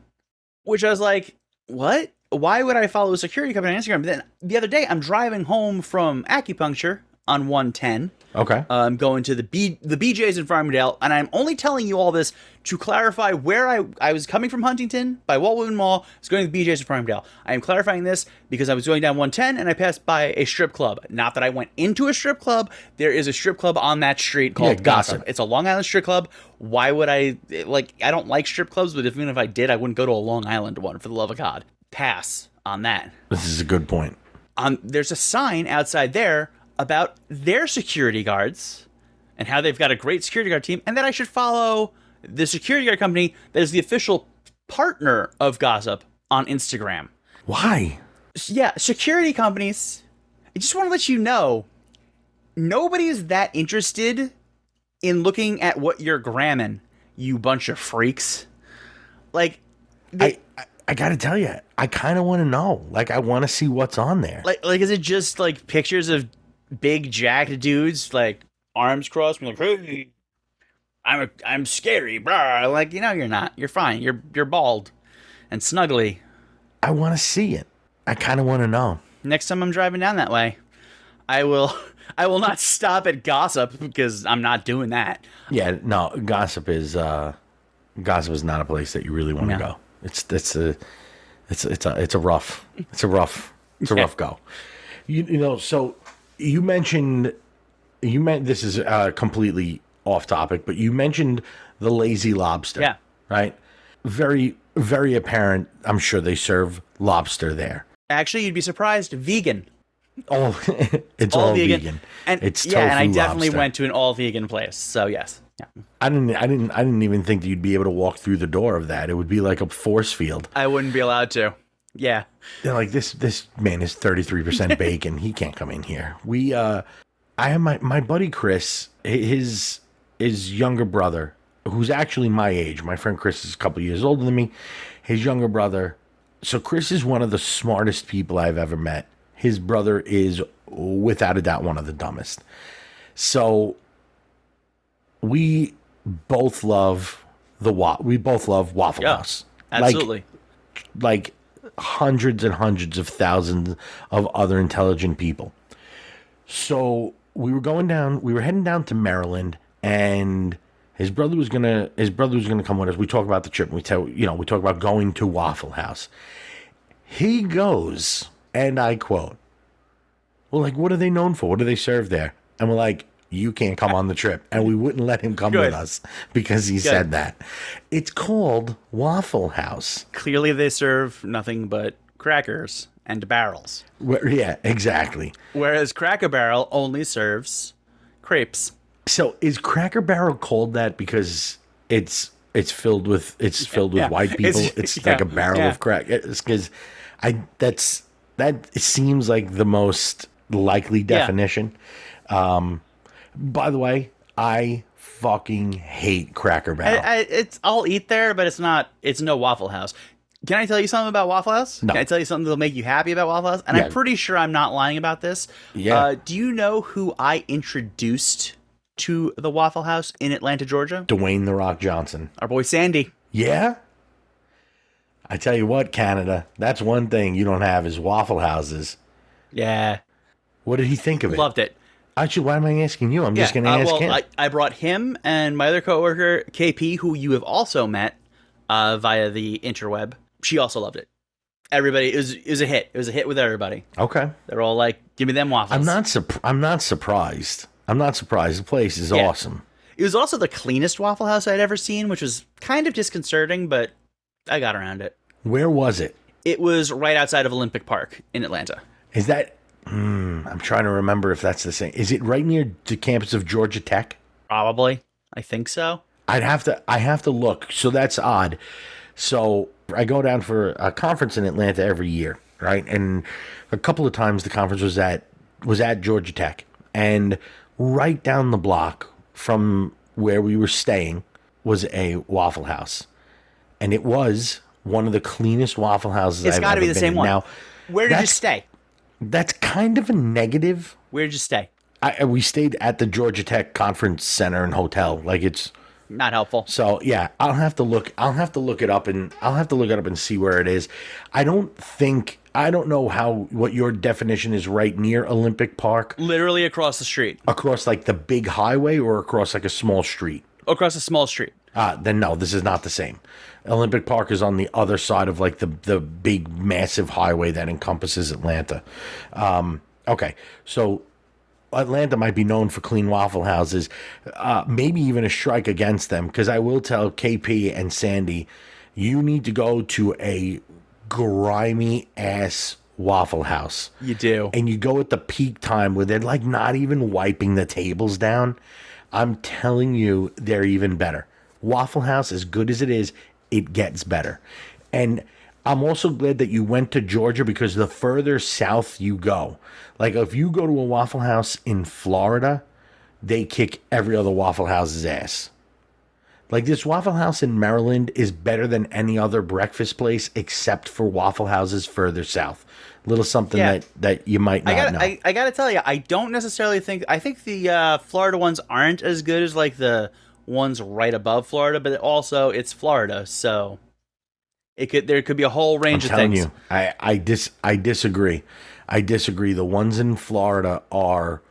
which I was like, "What? Why would I follow a security company on Instagram?" But then the other day, I'm driving home from acupuncture on 110. Okay. Uh, I'm going to the B the BJ's in Farmingdale, and I'm only telling you all this to clarify where I I was coming from Huntington by Walt Whitman Mall. I was going to the BJ's in Farmingdale. I am clarifying this because I was going down 110 and I passed by a strip club. Not that I went into a strip club. There is a strip club on that street called Yeah, Gossip. Gossip. It's a Long Island strip club. Why would I like? I don't like strip clubs, but even if I did, I wouldn't go to a Long Island one for the love of God. Pass on that This is a good point. um, there's a sign outside there about their security guards and how they've got a great security guard team, and that I should follow the security guard company that is the official partner of Gossip on Instagram. Why? Yeah, security companies. I just want to let you know, nobody's that interested in looking at what you're gramming, you bunch of freaks. Like, I, I I gotta tell you, I kind of want to know. Like, I want to see what's on there. like like is it just like pictures of big jacked dudes like arms crossed like hey i'm a, i'm scary blah like you know you're not you're fine you're you're bald and snuggly I want to see it. I kind of want to know. next time i'm driving down that way i will i will not stop at gossip because i'm not doing that Yeah, no, gossip is uh gossip is not a place that you really want to No. go. It's it's a it's it's a it's a rough it's a rough it's a rough go. You you know, so you mentioned you meant this is uh completely off topic, but you mentioned the lazy lobster. Yeah. Right? Very very apparent. I'm sure they serve lobster there. actually you'd be surprised vegan Oh, it's all, vegan. vegan. and it's yeah and i definitely lobster. went to an all vegan place so yes yeah. I didn't I didn't I didn't even think that you'd be able to walk through the door of that. It would be like a force field. i wouldn't be allowed to yeah They're like this this man is 33% bacon. he can't come in here. We uh I have my my buddy Chris, his his younger brother, who's actually my age. My friend Chris is a couple years older than me. His younger brother. So Chris is one of the smartest people I've ever met. His brother is without a doubt one of the dumbest. So we both love the wa- we both love Waffle yeah House. Absolutely like hundreds and hundreds of thousands of other intelligent people. So we were going down, we were heading down to Maryland, and his brother was gonna his brother was gonna come with us. We talk about the trip. We tell you know we talk about going to Waffle House. He goes and I quote, Well, like, what are they known for? What do they serve there? And we're like, You can't come on the trip. And we wouldn't let him come Good. with us because he said that. It's called Waffle House. Clearly, they serve nothing but crackers and barrels, Where, yeah, exactly. whereas Cracker Barrel only serves crepes. So is Cracker Barrel called that because it's it's filled with it's filled with yeah. white people? It's- It's, like a barrel yeah. of crack. Because I that's that seems like the most likely definition. Um, by the way, I fucking hate Cracker I, Barrel. I, it's I'll eat there, but it's not. It's no Waffle House. Can I tell you something about Waffle House? No. Can I tell you something that'll make you happy about Waffle House? And Yeah. I'm pretty sure I'm not lying about this. Yeah. Uh, do you know who I introduced to the Waffle House in Atlanta, Georgia? Dwayne the Rock Johnson. Our boy Sandy. Yeah. I tell you what, Canada, that's one thing you don't have is waffle houses. Yeah, What did he think of it? loved it. Actually, why am I asking you? I'm just going to uh, ask well, him. I, I brought him and my other coworker KP, who you have also met uh, via the interweb. She also loved it. Everybody, it was, it was a hit. It was a hit with everybody. okay. They're all like, "Give me them waffles." I'm not surp- I'm not surprised. I'm not surprised. The place is Yeah. awesome. It was also the cleanest Waffle House I'd ever seen, which was kind of disconcerting, but I got around it. Where was it? It was right outside of Olympic Park in Atlanta. Is that? Hmm, I'm trying to remember if that's the same. Is it right near the campus of Georgia Tech? Probably. I think so. I'd have to. I have to look. So that's odd. So I go down for a conference in Atlanta every year, right? And a couple of times the conference was at was at Georgia Tech, and right down the block from where we were staying was a Waffle House, and it was one of the cleanest Waffle houses. It's I've got to ever be the been same one. Now, Where did you stay? That's kind of a negative. Where did you stay? I, we stayed at the Georgia Tech Conference Center and Hotel. Like it's Not helpful. so yeah. I'll have to look. I'll have to look it up and I'll have to look it up and see where it is. I don't think. I don't know how what your definition is. Right near Olympic Park, Literally across the street. across like the big highway, or across like a small street. Across a small street. Uh, then no, this is not the same. Olympic Park is on the other side of like the the big massive highway that encompasses Atlanta. Um, okay, so Atlanta might be known for clean waffle houses, uh, maybe even a strike against them. Because I will tell KP and Sandy, you need to go to a grimy ass waffle house You do. and you go at the peak time where they're like not even wiping the tables down, I'm telling you, they're even better. Waffle House, as good as it is, it gets better. And I'm also glad that you went to Georgia because the further south you go, like if you go to a Waffle House in Florida, they kick every other Waffle House's ass. Like this Waffle House in Maryland is better than any other breakfast place except for Waffle Houses further south. Little something Yeah. that that you might not I got know. I, I got to tell you, I don't necessarily think I think the uh, Florida ones aren't as good as like the ones right above Florida, but also it's Florida, so it could there could be a whole range I'm of things. you, I I dis I disagree. I disagree. The ones in Florida are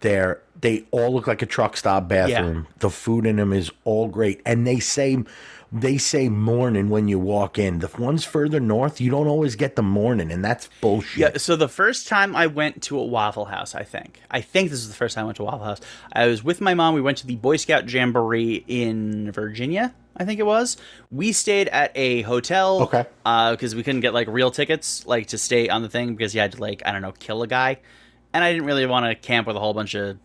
they're they all look like a truck stop bathroom. The food in them is all great, and they say they say morning when you walk in. The ones further north, you don't always get the morning, and that's bullshit. Yeah, so the first time I went to a Waffle House, I think. I think this is the first time I went to Waffle House. I was with my mom. We went to the Boy Scout Jamboree in Virginia, I think it was. We stayed at a hotel. Okay. Uh, because we couldn't get like real tickets, like to stay on the thing because you had to like I don't know kill a guy, and I didn't really want to camp with a whole bunch of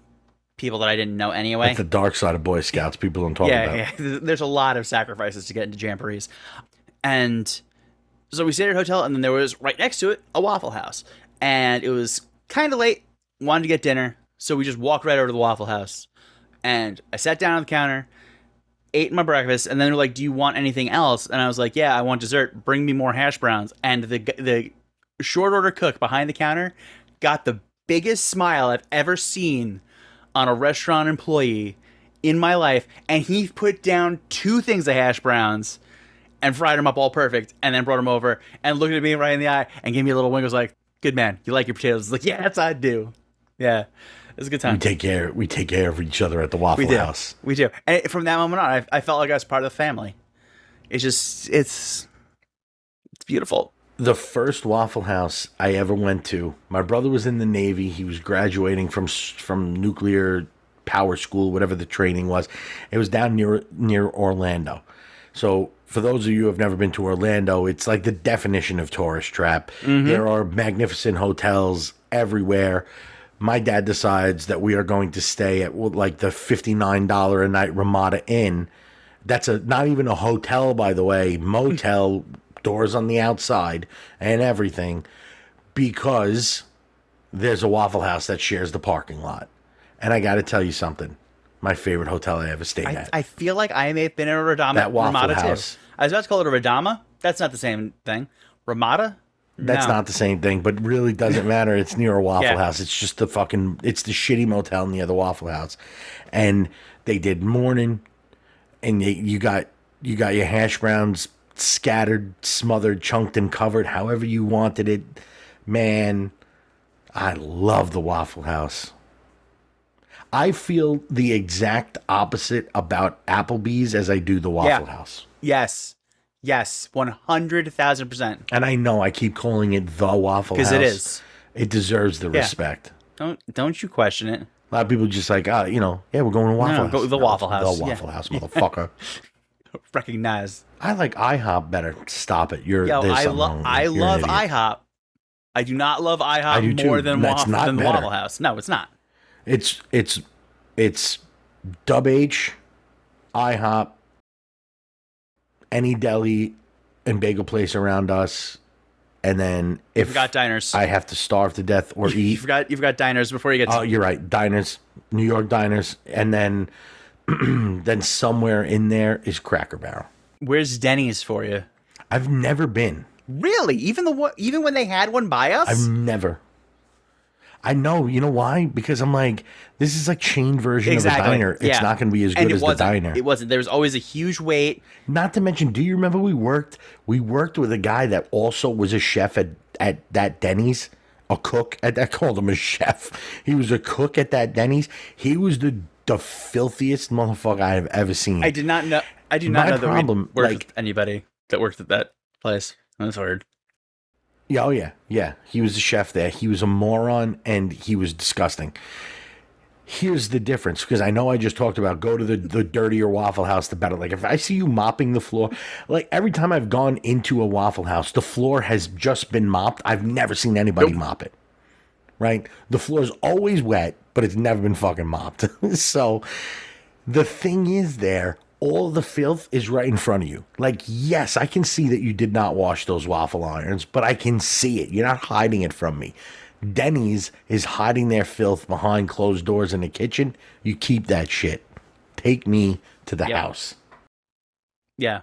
people that I didn't know anyway. That's the dark side of Boy Scouts. People don't talk yeah, about. yeah. There's a lot of sacrifices to get into jamborees, and so we stayed at a hotel, and then there was right next to it a Waffle House, and it was kind of late. Wanted to get dinner, so we just walked right over to the Waffle House, and I sat down on the counter, ate my breakfast, and then they're like, "Do you want anything else?" And I was like, "Yeah, I want dessert. Bring me more hash browns." And the the short order cook behind the counter got the biggest smile I've ever seen on a restaurant employee in my life, and he put down two things of hash browns and fried them up all perfect, and then brought them over and looked at me right in the eye and gave me a little wink. Was like, "Good man, you like your potatoes?" Like, "Yes, I do." Yeah, it was a good time. We take care. We take care of each other at the Waffle We do. House. We do. And from that moment on, I, I felt like I was part of the family. It's just, it's, it's beautiful. The first Waffle House I ever went to. My brother was in the Navy. He was graduating from from nuclear power school, whatever the training was. It was down near near Orlando. So for those of you who have never been to Orlando, it's like the definition of tourist trap. Mm-hmm. There are magnificent hotels everywhere. My dad decides that we are going to stay at like the fifty nine dollar a night Ramada Inn. That's a not even a hotel, by the way, motel, doors on the outside and everything, because there's a Waffle House that shares the parking lot. And I got to tell you something. My favorite hotel I ever stayed I, at. I feel like I may have been in a Radama, That Waffle Ramada House. too. I was about to call it a Radama. That's not the same thing. Ramada? That's No. not the same thing, but really doesn't matter. It's near a Waffle Yeah. House. It's just the fucking. It's the shitty motel near the Waffle House, and they did morning, and you, you got you got your hash browns scattered, smothered, chunked, and covered, however you wanted it. Man, I love the Waffle House. I feel the exact opposite about Applebee's as I do the Waffle Yeah. House. Yes. Yes. 100,000%. And I know I keep calling it the Waffle House. Because it is. It deserves the Yeah. respect. Don't don't you question it. A lot of people just like, ah, you know, yeah, we're going to Waffle No, House. go to the Waffle House, The yeah. Waffle House, motherfucker. Recognize. I like IHOP better. Stop it. You're Yo, I love. I You're love. IHOP. I do not love IHOP more too. than, not than the. Waffle House. No, it's not. It's it's it's Dub H, IHOP, any deli and bagel place around us, and then if You forgot diners. I have to starve to death or eat. you forgot you forgot diners before you get uh, to Oh, you're right. Diners, New York diners, and then then somewhere in there is Cracker Barrel. Where's Denny's for you? I've never been. Really? Even the one- even when they had one by us? I've never. I know. You know why? Because I'm like, this is like chain version of a diner. It's Yeah. not going to be as good as the diner. It wasn't. There was always a huge wait. Not to mention, do you remember we worked? We worked with a guy that also was a chef at at that Denny's, a cook at that. Called him a chef. He was a cook at that Denny's. He was the the filthiest motherfucker I have ever seen. I did not know. I do not My know that problem, we worked like- with anybody that worked at that place. That's weird. Yeah, oh yeah, yeah. He was a chef there. He was a moron and he was disgusting. Here's the difference because I know I just talked about go to the, the dirtier Waffle House, the better. Like if I see you mopping the floor, like every time I've gone into a Waffle House, the floor has just been mopped. I've never seen anybody mop it. Right? The floor is always wet, but it's never been fucking mopped. so the thing is there all the filth is right in front of you like yes i can see that you did not wash those waffle irons but i can see it you're not hiding it from me denny's is hiding their filth behind closed doors in the kitchen you keep that shit take me to the Yeah. house Yeah,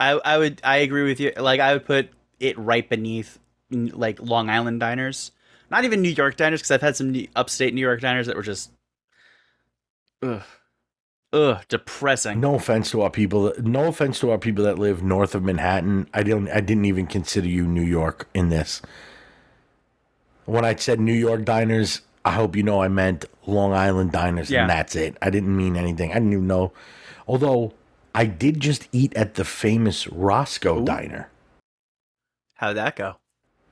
I I would I agree with you. Like I would put it right beneath like Long Island diners, not even New York diners because I've had some upstate New York diners that were just, ugh, ugh, depressing. no offense to our people no offense to our people that live north of manhattan i don't i didn't even consider you new york in this when i said new york diners i hope you know i meant long island diners Yeah. and that's it i didn't mean anything i didn't even know although i did just eat at the famous roscoe Ooh. diner How'd that go?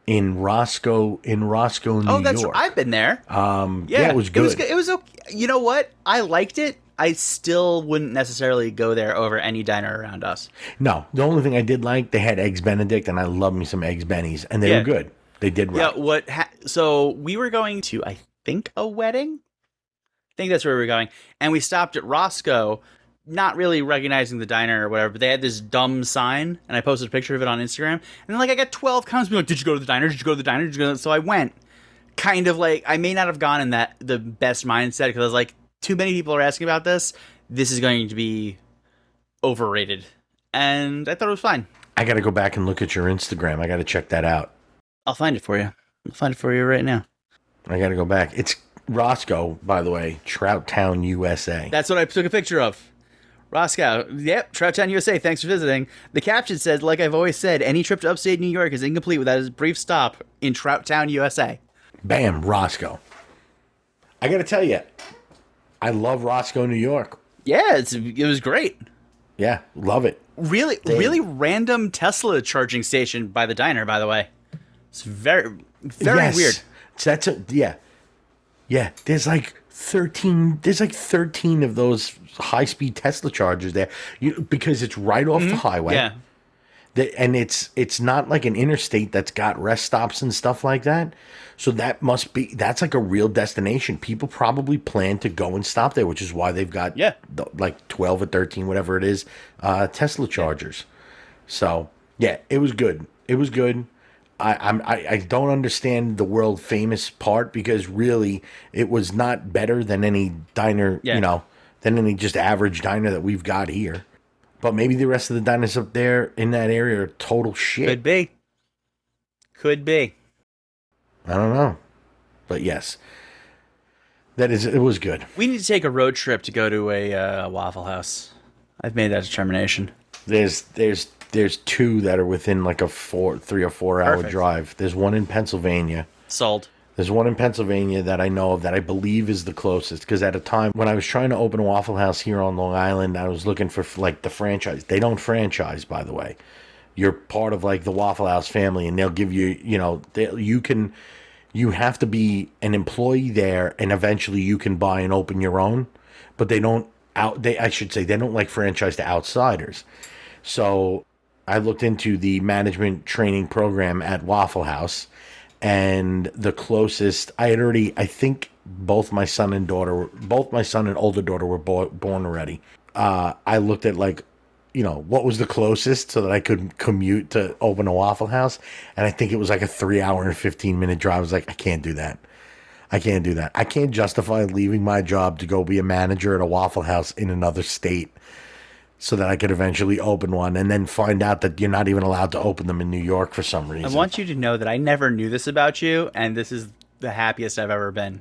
In roscoe in roscoe new York oh, that's york I've been there. um Yeah, yeah, it was good It was good. It was okay. You know what? I liked it. I still wouldn't necessarily go there over any diner around us. no the only thing i did like they had eggs benedict and i love me some eggs bennies and they Yeah. were good they did right. Yeah, what? Ha- so we were going to, I think, a wedding. I think that's where we were going, and we stopped at Roscoe, not really recognizing the diner or whatever. But they had this dumb sign, and I posted a picture of it on Instagram. And then, like, I got twelve comments being like, "Did you go to the diner? Did you go to the diner?" Did you go? So I went. Kind of like I may not have gone in that the best mindset because I was like, too many people are asking about this. This is going to be overrated, and I thought it was fine. I got to go back and look at your Instagram. I got to check that out. I'll find it for you. I'll find it for you right now. I got to go back. It's Roscoe, by the way, Trout Town, USA. That's what I took a picture of. Roscoe. Yep, Trout Town, USA. Thanks for visiting. The caption says, like I've always said, any trip to upstate New York is incomplete without a brief stop in Trout Town, USA. Bam, Roscoe. I got to tell you, I love Roscoe, New York. Yeah, it's, it was great. Yeah, love it. Really, Damn. really random Tesla charging station by the diner, by the way. It's very, very Yes. weird. So that's a yeah, yeah. There's like thirteen. There's like thirteen of those high speed Tesla chargers there, you, because it's right off the highway. Yeah. The- and it's it's not like an interstate that's got rest stops and stuff like that. So that must be that's like a real destination. People probably plan to go and stop there, which is why they've got Yeah. the, like twelve or thirteen, whatever it is, uh, Tesla chargers. So yeah, it was good. It was good. I, I'm I, I don't understand the world famous part because really it was not better than any diner, Yeah. you know, than any just average diner that we've got here. But maybe the rest of the diners up there in that area are total shit. Could be. Could be. I don't know. But yes. That is it was good. We need to take a road trip to go to a uh, Waffle House. I've made that determination. There's there's there's two that are within like a four three or four hour Perfect. drive. There's one in Pennsylvania. Sold. There's one in Pennsylvania that I know of that I believe is the closest. Because at a time when I was trying to open a Waffle House here on Long Island, I was looking for like the franchise. They don't franchise, by the way. You're part of like the Waffle House family, and they'll give you, you know, they, you can, you have to be an employee there, and eventually you can buy and open your own. But they don't out. They I should say they don't like franchise to outsiders. So I looked into the management training program at Waffle House, and the closest I had already, I think both my son and daughter, both my son and older daughter were bo- born already. Uh, I looked at like, you know, what was the closest so that I could commute to open a Waffle House, and I think it was like a three hour and fifteen minute drive. I was like, I can't do that. I can't do that. I can't justify leaving my job to go be a manager at a Waffle House in another state so that I could eventually open one and then find out that you're not even allowed to open them in New York for some reason. I want you to know that I never knew this about you, and this is the happiest I've ever been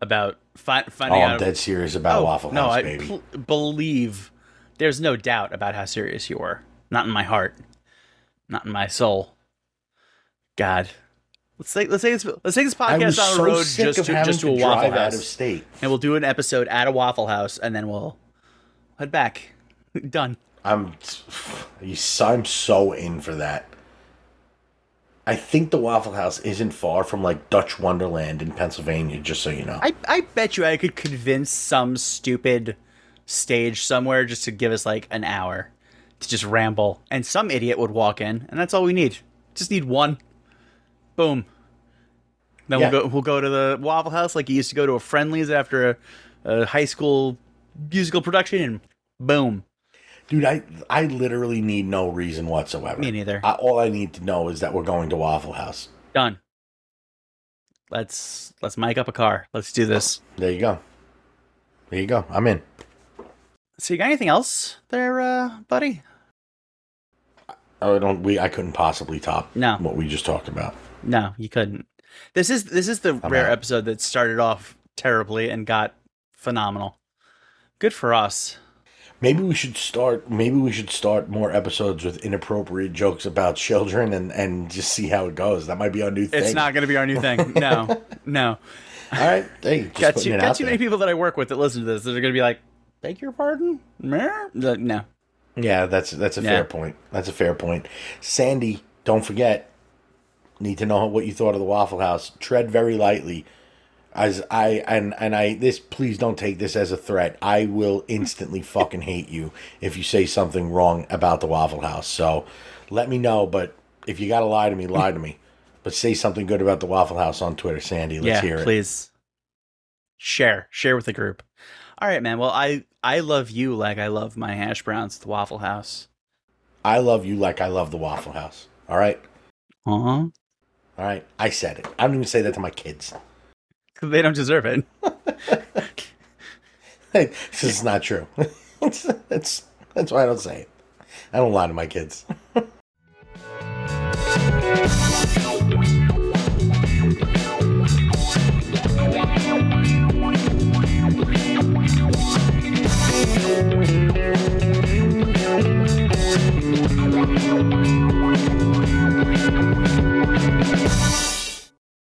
about fi- oh, finding I'm dead serious about oh, Waffle no, House, I pl- believe there's no doubt about how serious you were. Not in my heart, not in my soul. God, let's take let's take this let's take this podcast on so road just to just to to a Waffle House, out of state. and we'll do an episode at a Waffle House, and then we'll head back. Done. I'm, I'm so in for that. I think the Waffle House isn't far from like Dutch Wonderland in Pennsylvania. Just so you know. I I bet you I could convince some stupid stage somewhere just to give us like an hour to just ramble, and some idiot would walk in, and that's all we need. Just need one. Boom. Then Yeah. we'll go we'll go to the Waffle House like you used to go to a Friendly's after a, a high school musical production, and boom. Dude, I I literally need no reason whatsoever. Me neither. I, all I need to know is that we're going to Waffle House. Done. Let's let's mic up a car. Let's do this. There you go. There you go. I'm in. So you got anything else there, uh, buddy? Oh, I don't. We I couldn't possibly top No. what we just talked about. No, you couldn't. This is this is the I'm rare out. episode that started off terribly and got phenomenal. Good for us. Maybe we should start. Maybe we should start more episodes with inappropriate jokes about children and and just see how it goes. That might be our new thing. It's not going to be our new thing. No, no. All right. Hey, just Got it got too there. many people that I work with that listen to this that are going to be like, "Beg your pardon, Meh?" Like, No, Yeah, that's that's a Yeah. fair point. That's a fair point. Sandy, don't forget. Need to know what you thought of the Waffle House. Tread very lightly. As I and and I this please don't take this as a threat. I will instantly fucking hate you if you say something wrong about the Waffle House. So let me know, but if you gotta lie to me, lie to me. But say something good about the Waffle House on Twitter, Sandy. Let's yeah, hear it. please share, share with the group. All right, man. Well, I I love you like I love my hash browns at the Waffle House. I love you like I love the Waffle House. All right? Uh huh. All right. I said it. I don't even say that to my kids. They don't deserve it. this is not true. that's why I don't say it. I don't lie to my kids.